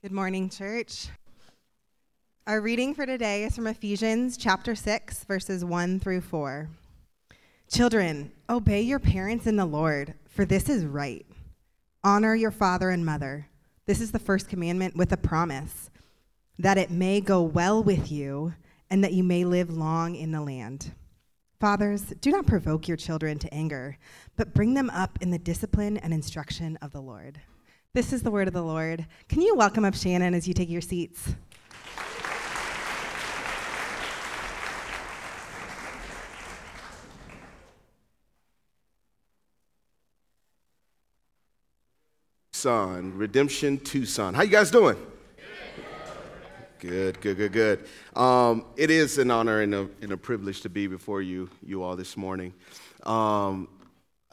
Good morning, church. Our reading for today is from Ephesians chapter 6, verses 1 through 4. Children, obey your parents in the Lord, for this is right. Honor your father and mother. This is the first commandment with a promise that it may go well with you and that you may live long in the land. Fathers, do not provoke your children to anger, but bring them up in the discipline and instruction of the Lord. This is the word of the Lord. Can you welcome up Shannon as you take your seats? Tucson, Redemption Tucson. How you guys doing? Good, good, good, good. Um, it is an honor and a, and a, privilege to be before you, you all this morning. Um,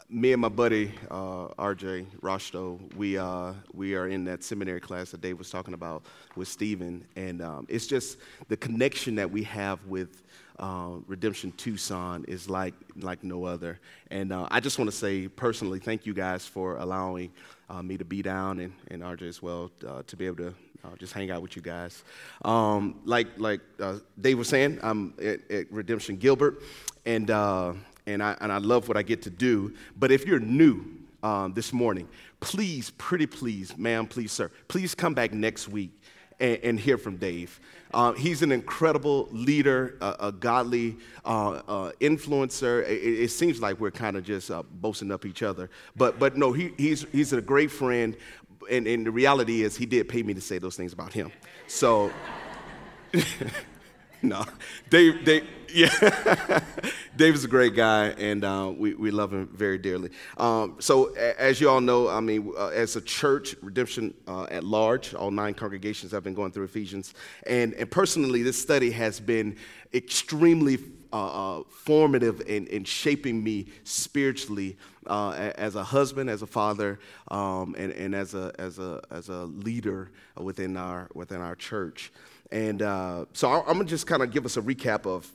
me and my buddy uh, RJ Rosto, we uh, we are in that seminary class that Dave was talking about with Stephen, and um, it's just the connection that we have with uh, Redemption Tucson is like like no other. And uh, I just want to say personally, thank you guys for allowing uh, me to be down and, and RJ as well uh, to be able to just hang out with you guys. Um, like like Dave was saying, I'm at, at Redemption Gilbert, and and I, and I love what I get to do. But if you're new um, this morning, please, pretty please, ma'am, please, sir, please come back next week and, and hear from Dave. Uh, he's an incredible leader, a, a godly uh, uh, influencer. It, it, seems like we're kind of just uh, boasting up each other, but but no, he, he's he's a great friend, and, and the reality is he did pay me to say those things about him. So. no, Dave, Dave, yeah, Dave is a great guy, and uh, we, we love him very dearly. Um, so, as you all know, I mean, uh, as a church, Redemption uh, at large, all nine congregations have been going through Ephesians, and, and personally, this study has been extremely uh, uh, formative in, in, shaping me spiritually uh, as a husband, as a father, um, and, and as, a, as, a, as a leader within our, within our church. And uh, so I'm going to just kind of give us a recap of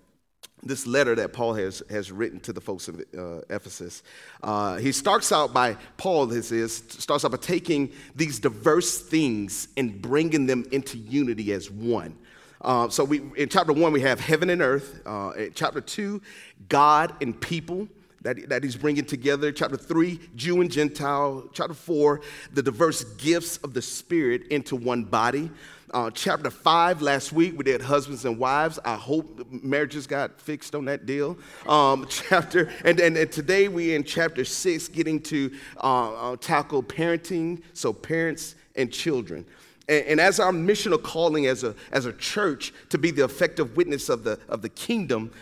this letter that Paul has, has written to the folks of uh, Ephesus. Uh, he starts out by, Paul, this is, starts out by taking these diverse things and bringing them into unity as one. Uh, so we, in chapter one, we have heaven and earth. Uh, in chapter two, God and people that, that he's bringing together. Chapter three, Jew and Gentile. Chapter four, the diverse gifts of the Spirit into one body uh, chapter 5 last week. We did husbands and wives. I hope marriages got fixed on that deal. Um, chapter, and, and, and, today we in chapter 6 getting to uh, uh, tackle parenting, so parents and children. And, and, as our mission missional calling as a, as a church to be the effective witness of the, of the kingdom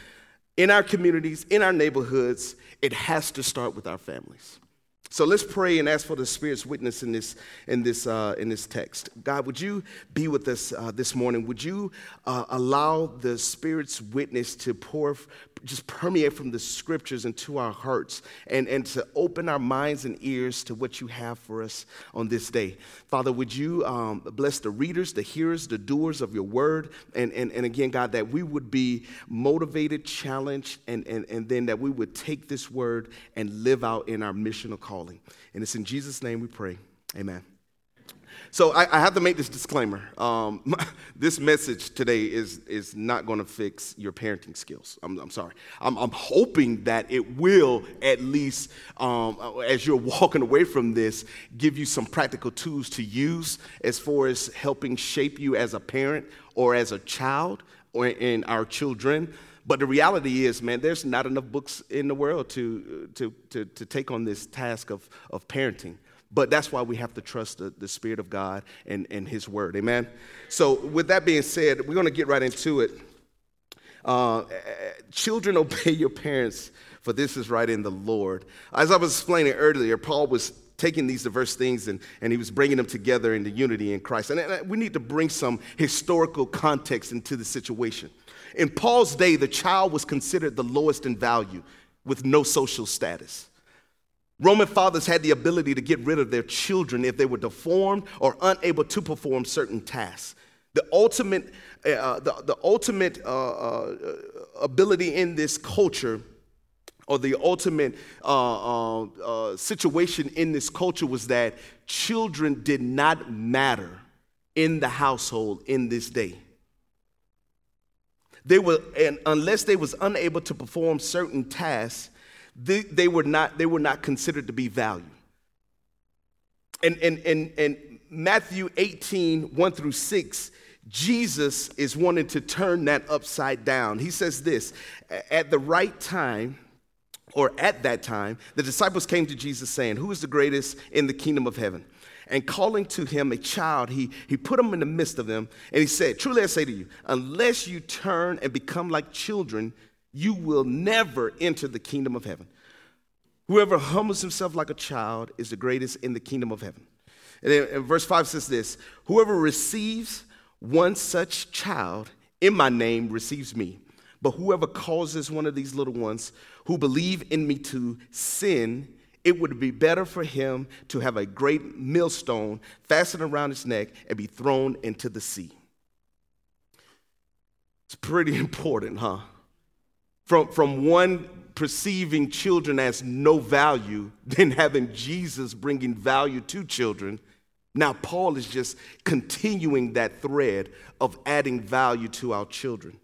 in our communities, in our neighborhoods, it has to start with our families. So let's pray and ask for the Spirit's witness in this, in this, uh, in this text. God, would you be with us uh, this morning? Would you uh, allow the Spirit's witness to pour, just permeate from the scriptures into our hearts and, and to open our minds and ears to what you have for us on this day. Father, would you um, bless the readers, the hearers, the doers of your word? And, and, and again, God, that we would be motivated, challenged, and, and, and then that we would take this word and live out in our missional calling. And it's in Jesus' name we pray. Amen. So I, I, have to make this disclaimer. Um, this message today is, is not going to fix your parenting skills. I'm, I'm sorry. I'm, I'm, hoping that it will, at least um, as you're walking away from this, give you some practical tools to use as far as helping shape you as a parent or as a child or in our children. But the reality is, man, there's not enough books in the world to, to, to, to take on this task of, of parenting. But that's why we have to trust the, the Spirit of God and, and His Word. Amen? So, with that being said, we're going to get right into it. Uh, children, obey your parents, for this is right in the Lord. As I was explaining earlier, Paul was taking these diverse things and, and he was bringing them together into unity in Christ. And, and we need to bring some historical context into the situation. In Paul's day, the child was considered the lowest in value with no social status. Roman fathers had the ability to get rid of their children if they were deformed or unable to perform certain tasks. The ultimate, uh, the, the ultimate uh, uh, ability in this culture, or the ultimate uh, uh, uh, situation in this culture, was that children did not matter in the household in this day. They were, and unless they was unable to perform certain tasks, they, they, were not, they were not considered to be valued. And, and, and, and Matthew 18, 1 through 6, Jesus is wanting to turn that upside down. He says this At the right time, or at that time, the disciples came to Jesus saying, Who is the greatest in the kingdom of heaven? And calling to him a child, he, he put him in the midst of them, and he said, Truly I say to you, unless you turn and become like children, you will never enter the kingdom of heaven. Whoever humbles himself like a child is the greatest in the kingdom of heaven. And then and verse 5 says this Whoever receives one such child in my name receives me. But whoever causes one of these little ones who believe in me to sin, it would be better for him to have a great millstone fastened around his neck and be thrown into the sea. It's pretty important, huh? From, from one perceiving children as no value, then having Jesus bringing value to children. Now, Paul is just continuing that thread of adding value to our children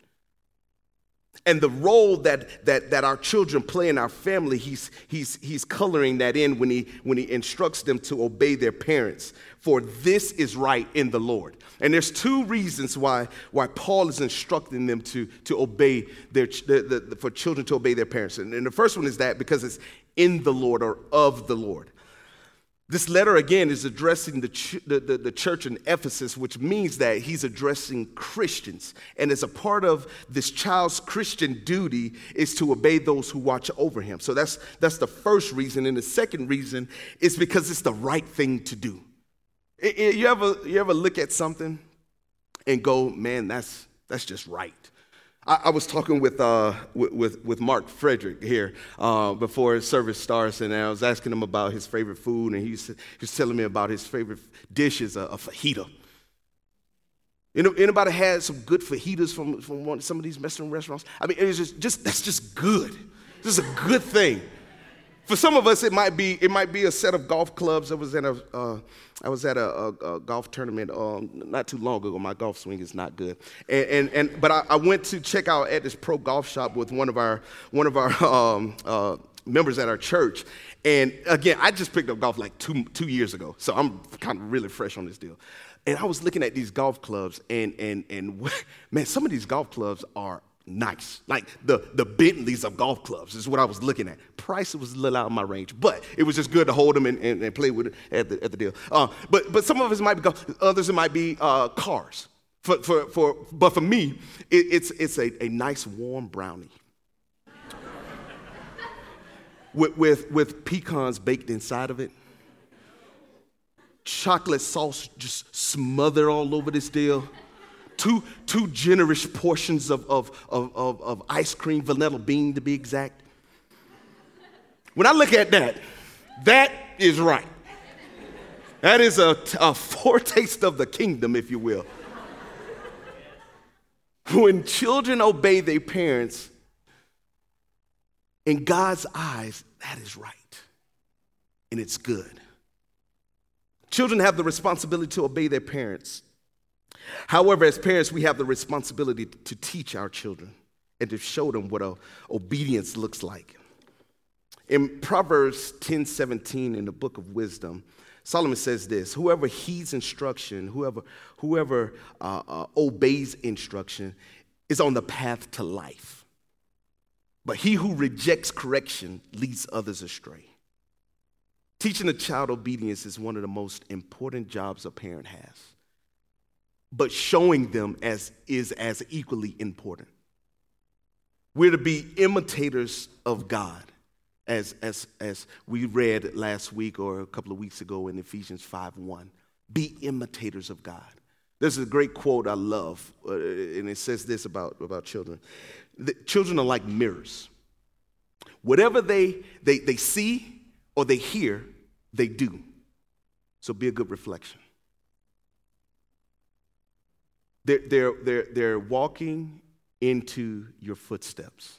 and the role that, that, that our children play in our family, he's, he's, he's coloring that in when he, when he instructs them to obey their parents. For this is right in the Lord. And there's two reasons why, why Paul is instructing them to, to obey their, the, the, for children to obey their parents. And, and the first one is that because it's in the Lord or of the Lord. This letter, again, is addressing the, ch- the, the, the, church in Ephesus, which means that he's addressing Christians. And as a part of this child's Christian duty is to obey those who watch over him. So that's, that's the first reason. And the second reason is because it's the right thing to do. It, it, you, ever, you ever look at something and go, man, that's, that's just right? I, I was talking with, uh, with, with, Mark Frederick here uh, before service starts, and I was asking him about his favorite food, and he was, he was telling me about his favorite dish is a, a fajita. Anybody had some good fajitas from, from one, some of these Mexican restaurants? I mean, it's just, just that's just good. This is a good thing. For some of us, it might be it might be a set of golf clubs. I was in a uh, I was at a, a, a golf tournament um, not too long ago. My golf swing is not good, and and, and but I, I, went to check out at this pro golf shop with one of our one of our um, uh, members at our church, and again, I just picked up golf like two two years ago, so I'm kind of really fresh on this deal. And I was looking at these golf clubs, and and and man, some of these golf clubs are nice. Like the, the Bentleys of golf clubs is what I was looking at. Price was a little out of my range, but it was just good to hold them and, and, and play with it at the, at the deal. Uh, but, but some of us might be others it might be uh, cars. For, for, for, but for me, it, it's, it's a, a nice warm brownie. with, with, with pecans baked inside of it. Chocolate sauce just smothered all over this deal two, two generous portions of, of, of, of, of ice cream, vanilla bean to be exact. When I look at that, that is right. That is a, a foretaste of the kingdom, if you will. When children obey their parents, in God's eyes, that is right. And it's good. Children have the responsibility to obey their parents. However, as parents, we have the responsibility to teach our children and to show them what obedience looks like. In Proverbs 10 17, in the book of wisdom, Solomon says this Whoever heeds instruction, whoever, whoever uh, uh, obeys instruction, is on the path to life. But he who rejects correction leads others astray. Teaching a child obedience is one of the most important jobs a parent has but showing them as is as equally important. We're to be imitators of God, as, as, as we read last week or a couple of weeks ago in Ephesians 5 1. Be imitators of God. This is a great quote I love, uh, and it says this about, about children. The, children are like mirrors. Whatever they, they, they see or they hear, they do. So be a good reflection. They're, they're, they're, they're walking into your footsteps.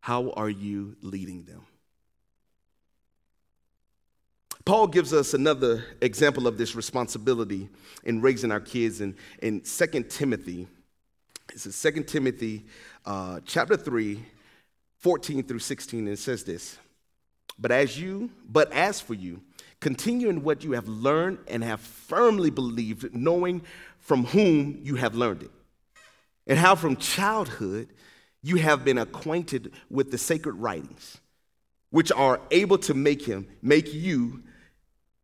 How are you leading them? Paul gives us another example of this responsibility in raising our kids in, in 2 Timothy. This is 2 Timothy uh, chapter 3, 14 through 16, and it says this. But as you, but as for you, continue in what you have learned and have firmly believed, knowing from whom you have learned it, and how from childhood you have been acquainted with the sacred writings, which are able to make him, make you,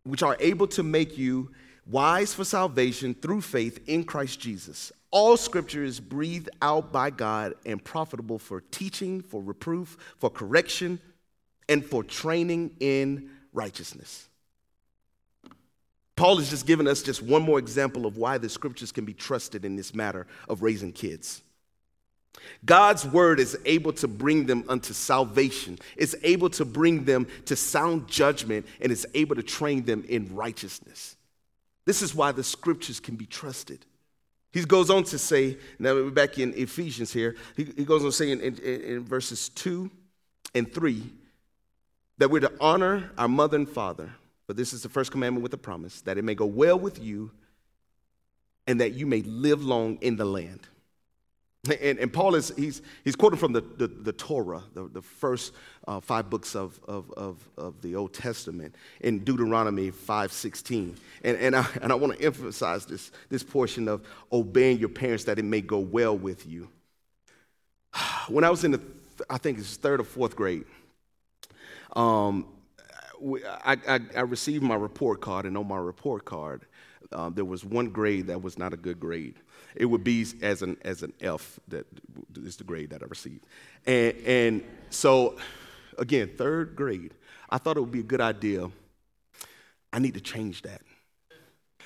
which are able to make you wise for salvation through faith in Christ Jesus. All scripture is breathed out by God and profitable for teaching, for reproof, for correction, and for training in righteousness. Paul is just giving us just one more example of why the scriptures can be trusted in this matter of raising kids. God's word is able to bring them unto salvation. It's able to bring them to sound judgment and it's able to train them in righteousness. This is why the scriptures can be trusted. He goes on to say, now we're back in Ephesians here, he, he goes on to say in, in, in verses 2 and 3 that we're to honor our mother and father, but this is the first commandment with a promise, that it may go well with you and that you may live long in the land. And, and, Paul is he's, he's quoting from the, the, the Torah, the, the first uh, five books of, of, of, of, the Old Testament in Deuteronomy 5.16. And, and I, and I want to emphasize this, this portion of obeying your parents that it may go well with you. When I was in the, I think it's third or fourth grade, um, I, I, I, received my report card, and on my report card, uh, there was one grade that was not a good grade it would be as an, as an F that is the grade that I received. And, and so, again, third grade, I thought it would be a good idea. I need to change that.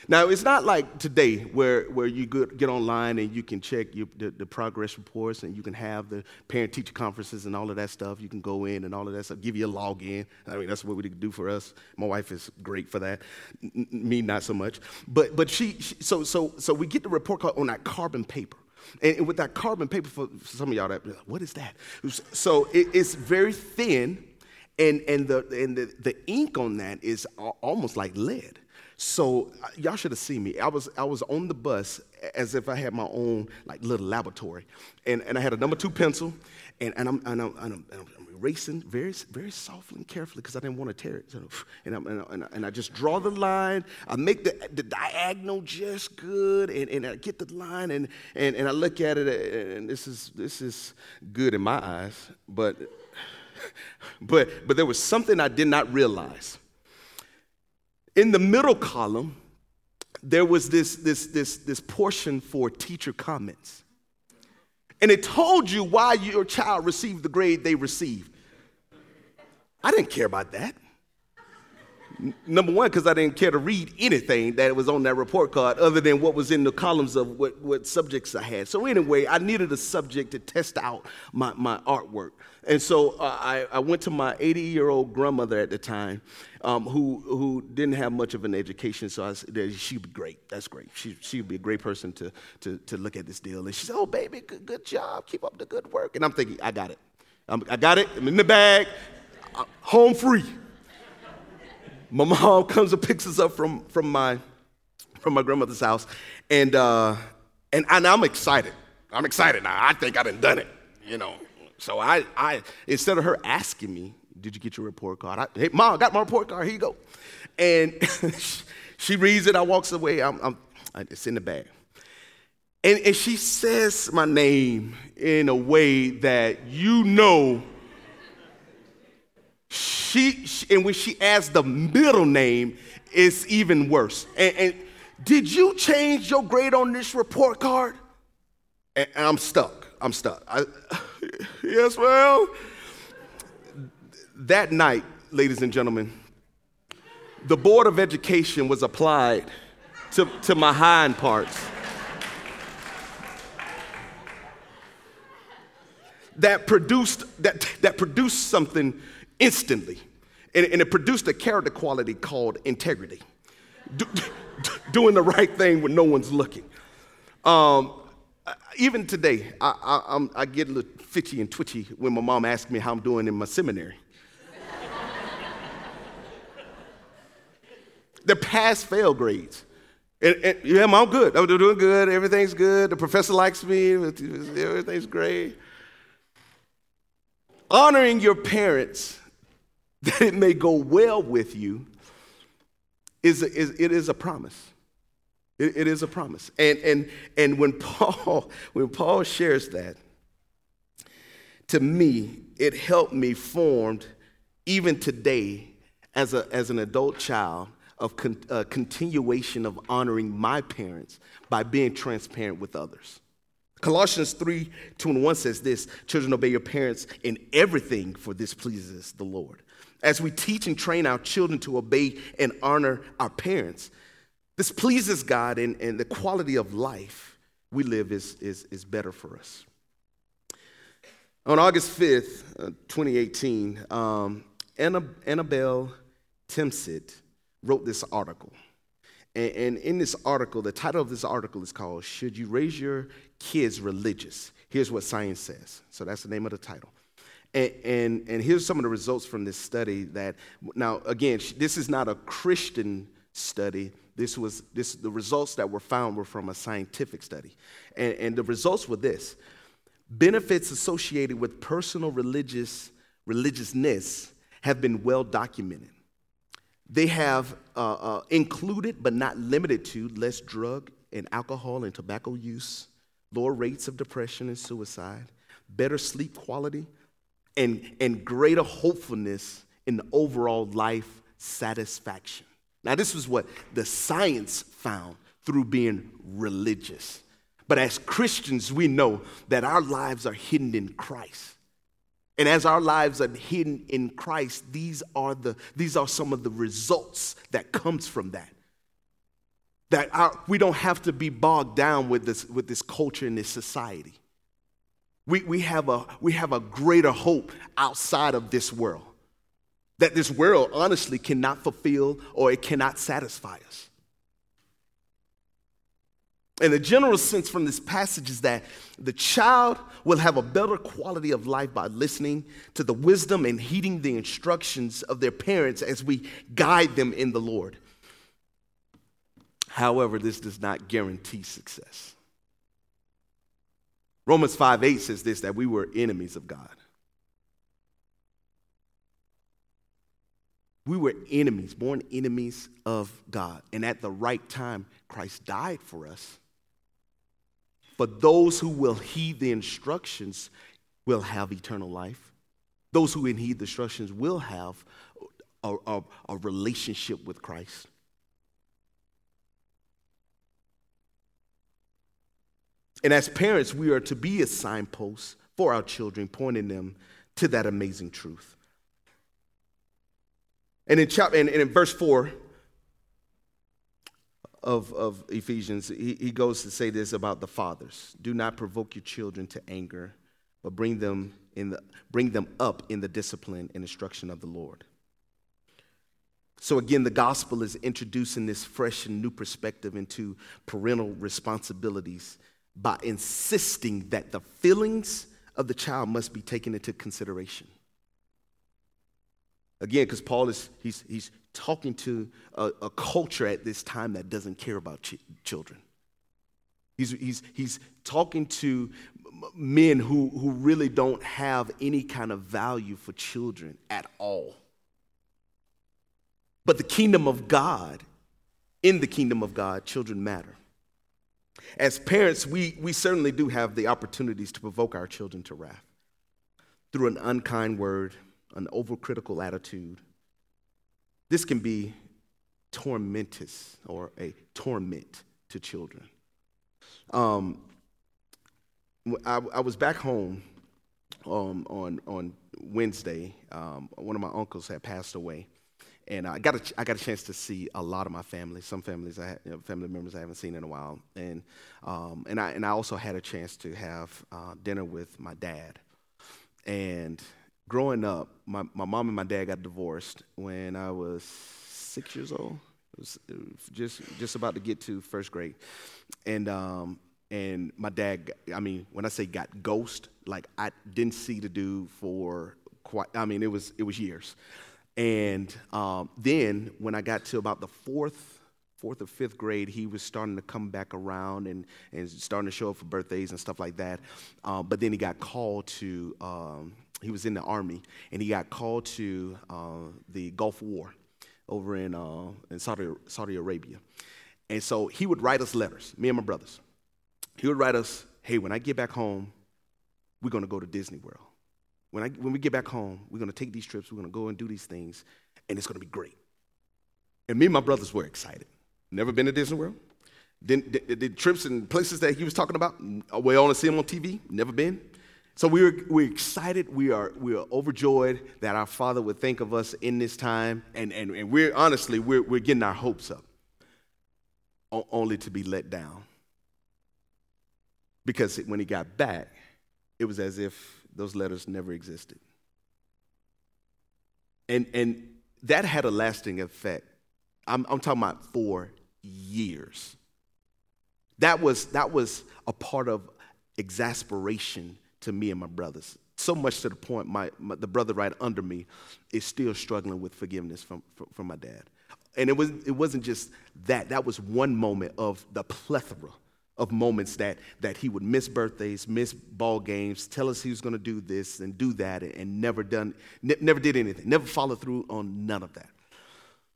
Now, it's not like today where, where you get online and you can check your, the, the, progress reports and you can have the parent teacher conferences and all of that stuff. You can go in and all of that stuff, give you a login. I mean, that's what we do for us. My wife is great for that. N- me, not so much. But, but she, she, so, so, so we get the report card on that carbon paper. And with that carbon paper, for, some of y'all, that what is that? So it, it's very thin, and, and, the, and the, the ink on that is almost like lead. So uh, y'all should have seen me. I was I was on the bus as if I had my own like little laboratory, and, and I had a number two pencil, and, and I'm and I'm, and I'm, and I'm erasing very very softly and carefully because I didn't want to tear it. So, and, I'm, and, I, and I just draw the line. I make the, the diagonal just good, and, and I get the line, and, and, and I look at it, and this is this is good in my eyes, but but but there was something I did not realize in the middle column, there was this, this, this, this portion for teacher comments. And it told you why your child received the grade they received. I didn't care about that. Number one, because I didn't care to read anything that was on that report card other than what was in the columns of what, what subjects I had. So, anyway, I needed a subject to test out my, my artwork. And so uh, I, I went to my 80 year old grandmother at the time um, who, who didn't have much of an education. So I said, she'd be great. That's great. She, she'd be a great person to, to, to look at this deal. And she said, Oh, baby, good, good job. Keep up the good work. And I'm thinking, I got it. I'm, I got it. I'm in the bag. I'm home free. My mom comes and picks us up from, from, my, from my grandmother's house. And, uh, and, and I'm excited. I'm excited now. I think I done done it, you know. So I, I, instead of her asking me, did you get your report card? I, hey, mom, I got my report card. Here you go. And she reads it. I walks away. I'm, I'm, it's in the bag. And, and she says my name in a way that you know she, she, and when she adds the middle name, it's even worse. And, and, did you change your grade on this report card? And, and I'm stuck. I'm stuck. I, yes, well, that night, ladies and gentlemen, the Board of Education was applied to, to my hind parts. that produced that, that produced something instantly. And, and it produced a character quality called integrity. Do, doing the right thing when no one's looking. Um, Uh, even today, I, I, I, get a little fitchy and twitchy when my mom asks me how I'm doing in my seminary. They're pass fail grades. And, and, yeah, I'm good. I'm doing good. Everything's good. The professor likes me. Everything's great. Honoring your parents that it may go well with you is, a, is it is a promise. It, it is a promise. And, and, and when, Paul, when Paul shares that, to me, it helped me formed even today as, a, as an adult child of con, uh, continuation of honoring my parents by being transparent with others. Colossians 3 2 and 1 says this Children, obey your parents in everything, for this pleases the Lord. As we teach and train our children to obey and honor our parents, this pleases God, and, and the quality of life we live is, is, is better for us. On August 5th, uh, 2018, um, Annabelle Timsit wrote this article. And, and in this article, the title of this article is called Should You Raise Your Kids Religious? Here's what science says. So that's the name of the title. And, and, and, here's some of the results from this study that, now, again, this is not a Christian study. This was, this, the results that were found were from a scientific study. And, and the results were this benefits associated with personal religious religiousness have been well documented. They have uh, uh, included, but not limited to, less drug and alcohol and tobacco use, lower rates of depression and suicide, better sleep quality, and, and greater hopefulness in the overall life satisfaction. Now, this was what the science found through being religious. But as Christians, we know that our lives are hidden in Christ. And as our lives are hidden in Christ, these are, the, these are some of the results that comes from that. That our, we don't have to be bogged down with this, with this culture and this society. We, we, have a, we have a greater hope outside of this world. That this world honestly cannot fulfill or it cannot satisfy us. And the general sense from this passage is that the child will have a better quality of life by listening to the wisdom and heeding the instructions of their parents as we guide them in the Lord. However, this does not guarantee success. Romans 5 8 says this that we were enemies of God. We were enemies, born enemies of God. And at the right time, Christ died for us but those who will heed the instructions will have eternal life. Those who heed the instructions will have a, a, a relationship with Christ. And as parents, we are to be a signpost for our children, pointing them to that amazing truth. And in, chapter, and, in verse 4, of, of Ephesians, he, he goes to say this about the fathers do not provoke your children to anger, but bring them, in the, bring them up in the discipline and instruction of the Lord. So, again, the gospel is introducing this fresh and new perspective into parental responsibilities by insisting that the feelings of the child must be taken into consideration. Again, because Paul is he's, he's talking to a, a, culture at this time that doesn't care about ch- children. He's, he's, he's talking to men who, who really don't have any kind of value for children at all. But the kingdom of God, in the kingdom of God, children matter. As parents, we, we certainly do have the opportunities to provoke our children to wrath through an unkind word an overcritical attitude. This can be tormentous or a torment to children. Um, I, I, was back home um, on, on Wednesday. Um, one of my uncles had passed away. And I got, a, I got a chance to see a lot of my family. Some families, I you know, family members I haven't seen in a while, and um, and I and I also had a chance to have uh, dinner with my dad. And growing up, my, my mom and my dad got divorced when I was six years old. It was, just just about to get to first grade, and um, and my dad. I mean, when I say got ghost, like I didn't see the dude for quite. I mean, it was it was years, And um, then when I got to about the fourth, fourth or fifth grade, he was starting to come back around and, and starting to show up for birthdays and stuff like that. Uh, but then he got called to, um, he was in the army, and he got called to uh, the Gulf War over in, uh, in Saudi, Saudi Arabia. And so he would write us letters, me and my brothers. He would write us, hey, when I get back home, we're going to go to Disney World. When, I, when we get back home, we're going to take these trips, we're going to go and do these things, and it's going to be great. And me and my brothers were excited. Never been to Disney World? Then the, the, trips and places that he was talking about, we only see them on TV, never been. So we were, we were excited. We are, we are overjoyed that our Father would think of us in this time. And, and, and we're honestly, we're, we're getting our hopes up, only to be let down. Because when he got back, it was as if those letters never existed. And, and that had a lasting effect. I'm, I'm talking about for years. That was, that was a part of exasperation to me and my brothers. So much to the point, my, my the brother right under me is still struggling with forgiveness from, from, from my dad. And it, was, it wasn't just that, that was one moment of the plethora of moments that, that he would miss birthdays, miss ball games, tell us he was going to do this and do that, and, and never done, ne- never did anything, never followed through on none of that.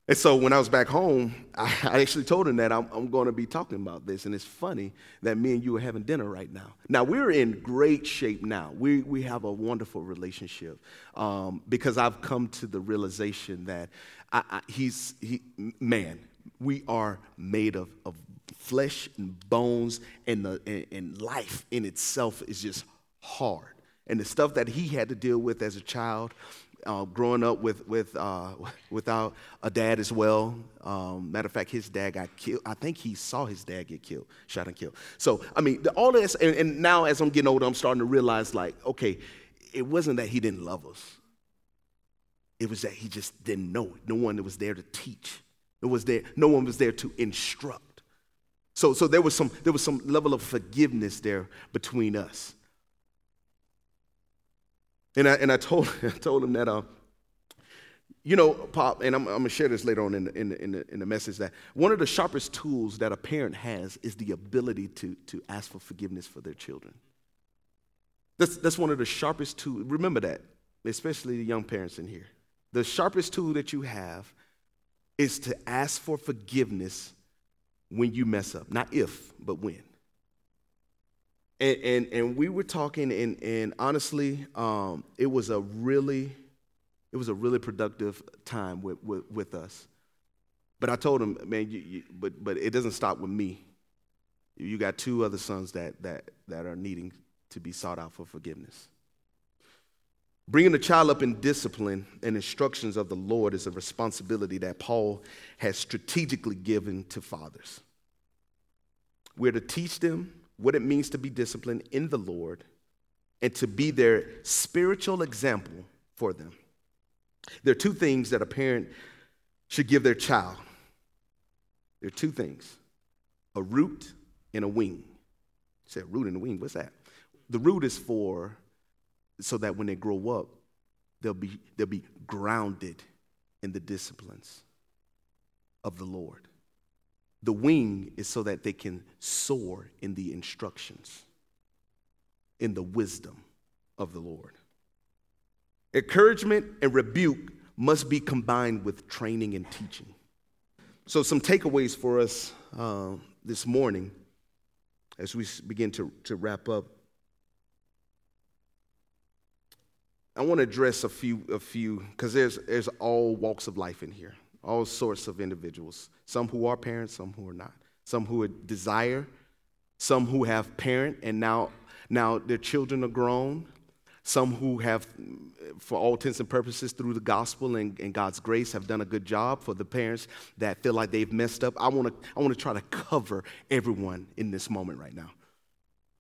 And so when I was back home, I, actually told him that I'm, I'm going to be talking about this, and it's funny that me and you are having dinner right now. Now we're in great shape now. We we have a wonderful relationship um, because I've come to the realization that I, I, he's he man. We are made of, of flesh and bones, and, the, and, and life in itself is just hard. And the stuff that he had to deal with as a child, uh, growing up with, with, uh, without a dad as well. Um, matter of fact, his dad got killed. I think he saw his dad get killed, shot and killed. So, I mean, the, all this, and, and now as I'm getting older, I'm starting to realize, like, okay, it wasn't that he didn't love us. It was that he just didn't know. it. No one was there to teach. It was there, no one was there to instruct. So, so there, was some, there was some level of forgiveness there between us. And I, and I, told, I told him that, uh, you know, Pop, and I'm, I'm going to share this later on in the, in, the, in, the, in the message, that one of the sharpest tools that a parent has is the ability to, to ask for forgiveness for their children. That's, that's one of the sharpest tools. Remember that, especially the young parents in here. The sharpest tool that you have is to ask for forgiveness when you mess up. Not if, but when. And, and, and we were talking, and, and honestly, um, it was a really, it was a really productive time with, with, with us. But I told him, man, you, you, but, but it doesn't stop with me. You got two other sons that, that, that are needing to be sought out for forgiveness. Bringing a child up in discipline and instructions of the Lord is a responsibility that Paul has strategically given to fathers. We're to teach them what it means to be disciplined in the Lord and to be their spiritual example for them. There are two things that a parent should give their child. There are two things a root and a wing. You say a root and a wing, what's that? The root is for so that when they grow up, they'll be, they'll be grounded in the disciplines of the Lord. The wing is so that they can soar in the instructions, in the wisdom of the Lord. Encouragement and rebuke must be combined with training and teaching. So, some takeaways for us uh, this morning as we begin to, to wrap up I want to address a few, a few, because there's, there's all walks of life in here, all sorts of individuals. Some who are parents, some who are not. Some who desire, some who have parent and now, now their children are grown. Some who have, for all intents and purposes, through the gospel and, and God's grace, have done a good job. For the parents that feel like they've messed up, I want to I want to try to cover everyone in this moment right now.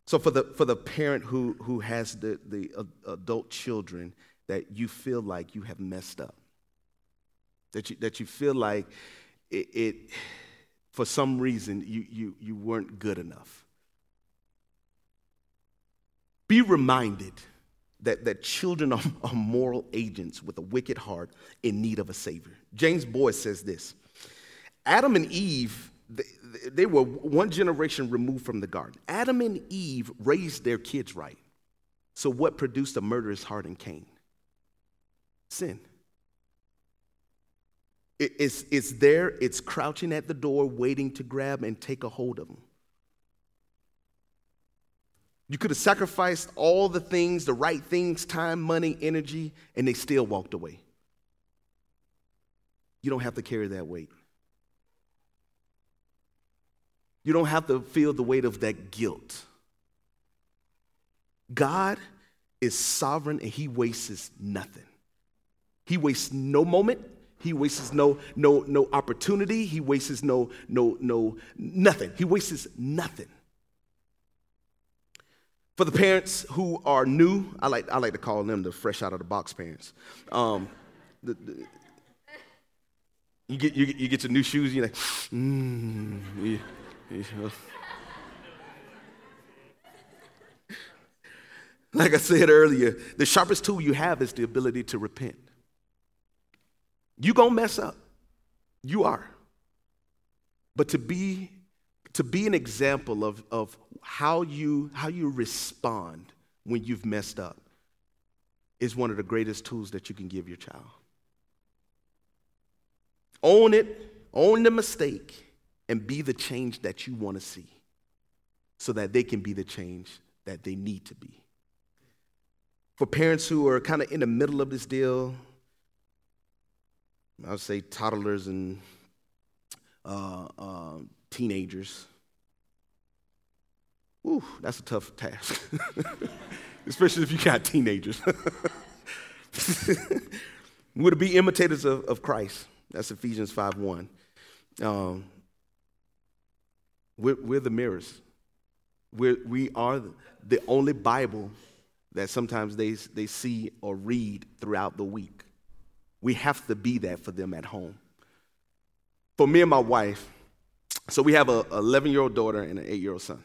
So for the, for the parent who, who has the, the adult children that you feel like you have messed up, that you, that you feel like it, it for some reason, you, you, you weren't good enough. Be reminded that, that children are, are moral agents with a wicked heart in need of a Savior. James Boice says this Adam and Eve, they, they were one generation removed from the garden. Adam and Eve raised their kids right. So, what produced a murderous heart in Cain? Sin. It, it's, it's there, it's crouching at the door, waiting to grab and take a hold of them. You could have sacrificed all the things, the right things, time, money, energy, and they still walked away. You don't have to carry that weight. You don't have to feel the weight of that guilt. God is sovereign and he wastes nothing. He wastes no moment, he wastes no no no opportunity, he wastes no no no nothing. He wastes nothing. For the parents who are new, I like, I like to call them the fresh out of the box parents. Um, the, the, you, get, you, get, you get your new shoes, you're like, mmm. Yeah, yeah. Like I said earlier, the sharpest tool you have is the ability to repent. You gonna mess up. You are. But to be to be an example of, of how, you, how you respond when you've messed up is one of the greatest tools that you can give your child. Own it, own the mistake, and be the change that you want to see so that they can be the change that they need to be. For parents who are kind of in the middle of this deal, I would say toddlers and uh, uh, teenagers. Ooh, that's a tough task, especially if you got teenagers. We're to be imitators of, of Christ. That's Ephesians 5 1. Um, we're, we're the mirrors. We're, we are the only Bible that sometimes they, they see or read throughout the week. We have to be that for them at home. For me and my wife, so we have a 11 year old daughter and an 8 year old son.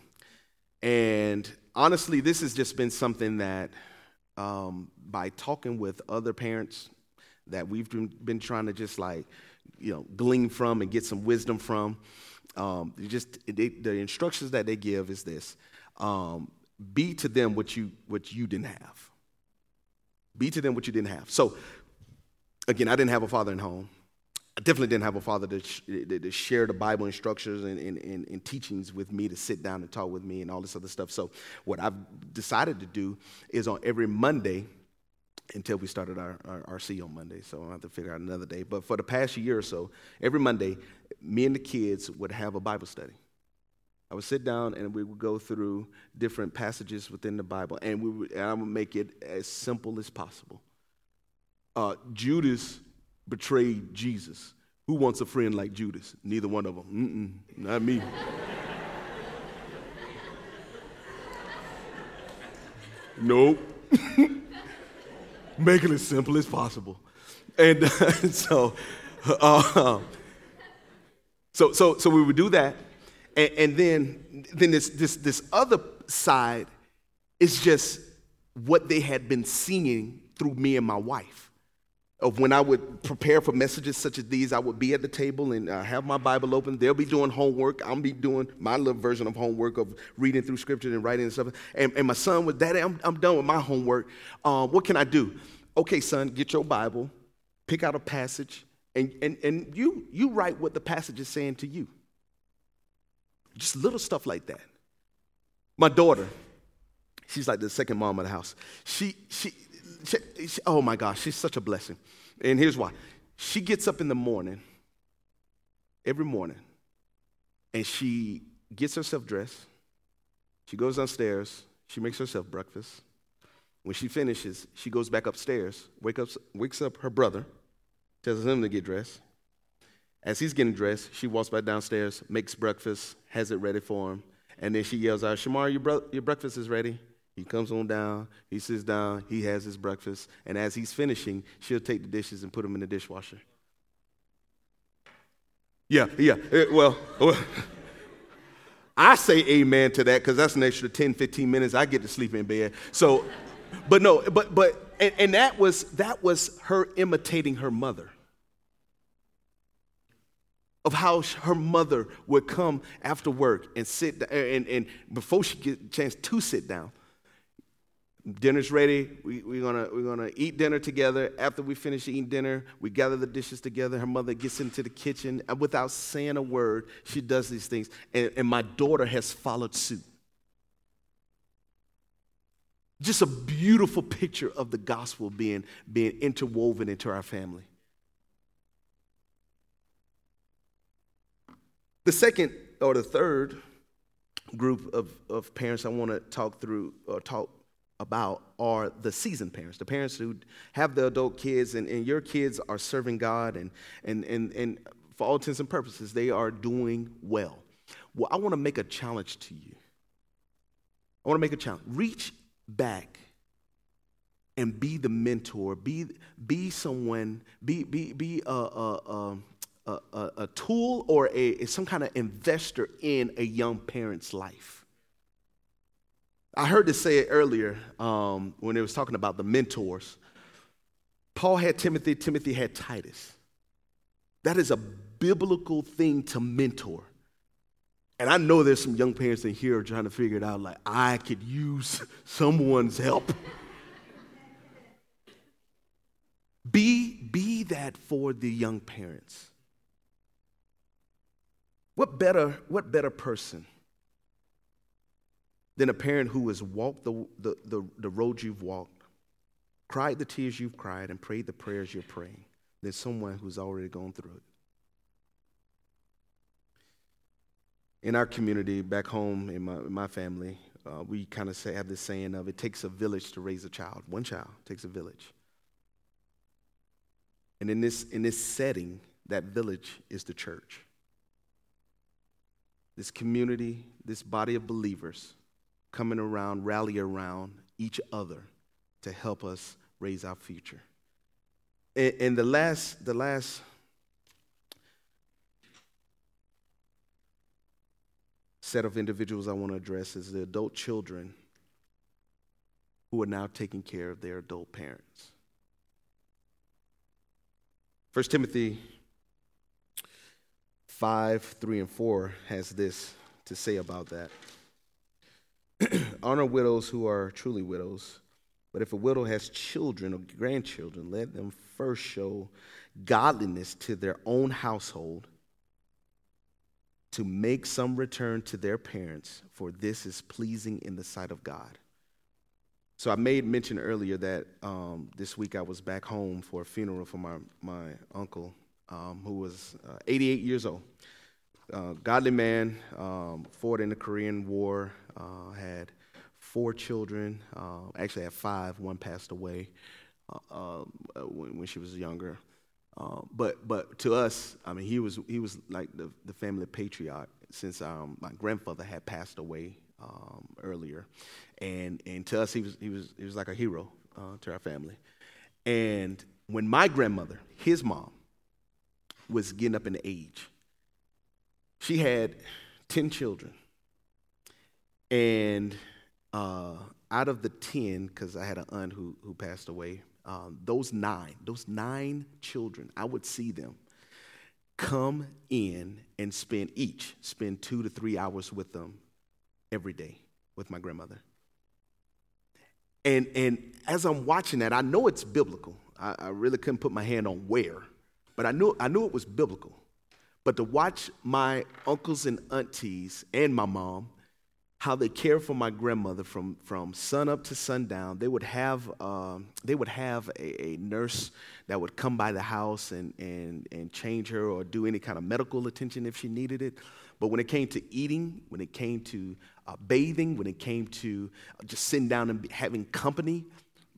And honestly, this has just been something that, um, by talking with other parents, that we've been trying to just like, you know, glean from and get some wisdom from. Um, just they, the instructions that they give is this: um, be to them what you what you didn't have. Be to them what you didn't have. So, again, I didn't have a father in home. I definitely didn't have a father to, sh- to share the Bible instructions and, and, and, and, teachings with me, to sit down and talk with me, and all this other stuff. So, what I've decided to do is on every Monday, until we started our, our RC on Monday, so I'll have to figure out another day. But for the past year or so, every Monday, me and the kids would have a Bible study. I would sit down and we would go through different passages within the Bible, and, we would, and I would make it as simple as possible. Uh, Judas betrayed Jesus. Who wants a friend like Judas? Neither one of them. Mm-mm, not me. nope. Make it as simple as possible. And so, uh, so, so, so we would do that. And, and then, then this, this, this other side is just what they had been seeing through me and my wife of when I would prepare for messages such as these, I would be at the table and uh, have my Bible open. They'll be doing homework. I'll be doing my little version of homework of reading through scripture and writing and stuff. And, and my son was, Daddy, I'm, I'm done with my homework. Uh, what can I do? Okay, son, get your Bible, pick out a passage, and, and, and you, you write what the passage is saying to you. Just little stuff like that. My daughter, she's like the second mom of the house. She, she, she, she, oh my gosh, she's such a blessing. And here's why. She gets up in the morning, every morning, and she gets herself dressed. She goes downstairs. She makes herself breakfast. When she finishes, she goes back upstairs, wake up, wakes up her brother, tells him to get dressed. As he's getting dressed, she walks back downstairs, makes breakfast, has it ready for him, and then she yells out, Shamar, your, bro- your breakfast is ready. He comes on down, he sits down, he has his breakfast, and as he's finishing, she'll take the dishes and put them in the dishwasher. Yeah, yeah. Eh, well, well I say amen to that because that's an extra 10, 15 minutes I get to sleep in bed. So, but no, but but and, and that was that was her imitating her mother. Of how her mother would come after work and sit and, and before she get a chance to sit down, Dinner's ready. We, we're gonna we're gonna eat dinner together. After we finish eating dinner, we gather the dishes together. Her mother gets into the kitchen, and without saying a word, she does these things. And, and my daughter has followed suit. Just a beautiful picture of the gospel being, being interwoven into our family. The second or the third group of, of parents I want to talk through or talk about are the seasoned parents, the parents who have the adult kids, and, and your kids are serving God, and, and, and, and for all intents and purposes, they are doing well. Well, I want to make a challenge to you. I want to make a challenge. Reach back and be the mentor, be, be someone, be, be, be a, a, a, a, a tool or a, some kind of investor in a young parent's life. I heard this say it earlier um, when it was talking about the mentors. Paul had Timothy, Timothy had Titus. That is a biblical thing to mentor. And I know there's some young parents in here trying to figure it out like, I could use someone's help. be, be that for the young parents. What better, what better person than a parent who has walked the, the, the, the road you've walked, cried the tears you've cried, and prayed the prayers you're praying than someone who's already gone through it. In our community, back home in my, in my family, uh, we kind of have this saying of it takes a village to raise a child. One child takes a village. And in this, in this setting, that village is the church. This community, this body of believers coming around, rally around each other to help us raise our future. And, and the last, the last set of individuals I want to address is the adult children who are now taking care of their adult parents. 1 Timothy 5, 3, and 4 has this to say about that. Honor widows who are truly widows. But if a widow has children or grandchildren, let them first show godliness to their own household to make some return to their parents, for this is pleasing in the sight of God. So I made mention earlier that um, this week I was back home for a funeral for my, my uncle, um, who was uh, 88 years old. Uh, godly man, um, fought in the Korean War, uh, had four children. Uh, actually, had five. One passed away uh, uh, when, when, she was younger. Uh, but but to us, I mean, he was he was like the, the family patriarch since um, my grandfather had passed away um, earlier, and and to us he was he was he was like a hero to our family. And when my grandmother, his mom, was getting up in age, she had ten children and uh, out of the 10, because I had an aunt who, who passed away, um, those nine, those nine children, I would see them come in and spend each, spend two to three hours with them every day with my grandmother. And, and as I'm watching that, I know it's biblical. I, I really couldn't put my hand on where, but I knew, I knew it was biblical. But to watch my uncles and aunties and my mom how they cared for my grandmother from, from sun up to sundown. They would have, um, they would have a, a, nurse that would come by the house and, and, and change her or do any kind of medical attention if she needed it. But when it came to eating, when it came to uh, bathing, when it came to uh, just sitting down and having company,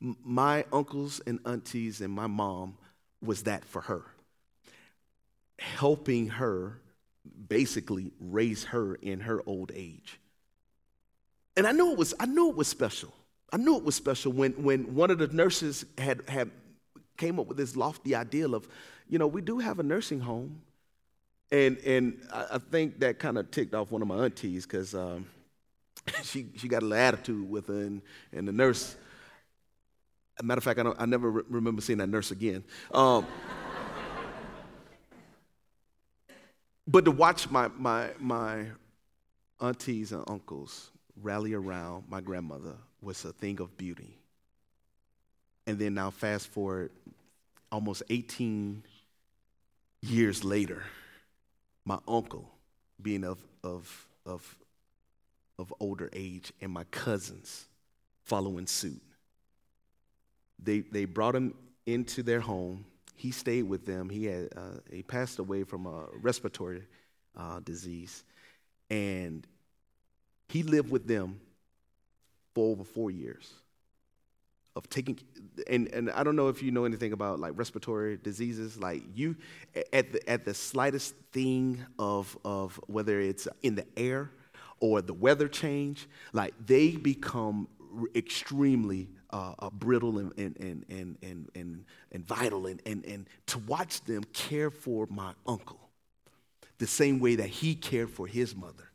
my uncles and aunties and my mom was that for her. Helping her basically raise her in her old age. And I knew it was, I knew it was special. I knew it was special when, when one of the nurses had, had came up with this lofty ideal of, you know, we do have a nursing home. And, and I, I think that kind of ticked off one of my aunties because um, she, she got a little attitude with her. And, and the nurse, matter of fact, I, don't, I never re- remember seeing that nurse again. Um, but to watch my, my, my aunties and uncles rally around my grandmother was a thing of beauty. And then now, fast forward almost 18 years later, my uncle, being of, of, of, of older age, and my cousins following suit. They, they brought him into their home. He stayed with them. He, had, uh, he passed away from a respiratory uh, disease. And he lived with them for over four years of taking and, and i don't know if you know anything about like respiratory diseases. Like you at the, at the slightest thing of, of whether it's in the air or the weather change like they become extremely uh, uh, brittle and, and, and, and, and, and, and vital. And, and, and to watch them care for my uncle the same way that he cared for his mother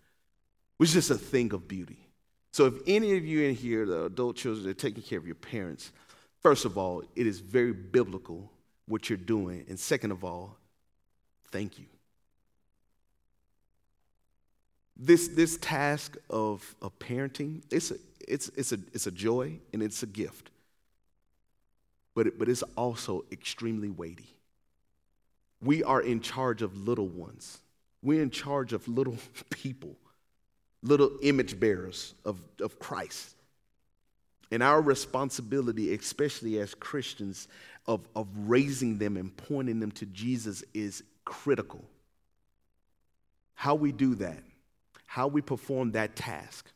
was just a thing of beauty so if any of you in here, the adult children, are taking care of your parents, first of all, it is very biblical what you're doing. And second of all, thank you. This, this task of, of parenting, it's a, it's, it's, a, it's a joy and it's a gift. But, it, but it's also extremely weighty. We are in charge of little ones. We're in charge of little people little image bearers of, of Christ. And our responsibility, especially as Christians, of, of raising them and pointing them to Jesus is critical. How we do that, how we perform that task,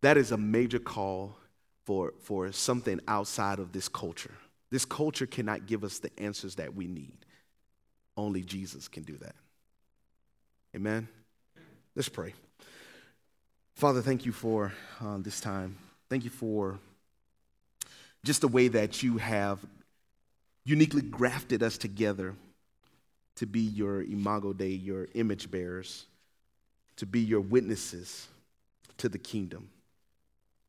that is a major call for, for something outside of this culture. This culture cannot give us the answers that we need. Only Jesus can do that. Amen. Let's pray. Father, thank you for uh, this time. Thank you for just the way that you have uniquely grafted us together to be your imago Dei, your image bearers, to be your witnesses to the kingdom.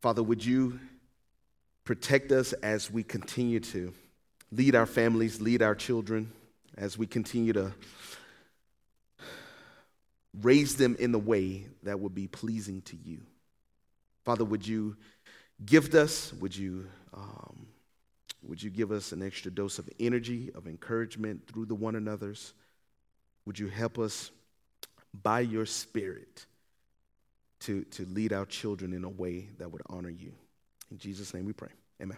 Father, would you protect us as we continue to lead our families, lead our children, as we continue to raise them in the way that would be pleasing to you. Father, would you gift us? Would you, um, would you give us an extra dose of energy, of encouragement through the one another's? Would you help us by your Spirit to, to lead our children in a way that would honor you? In Jesus' name we pray. Amen.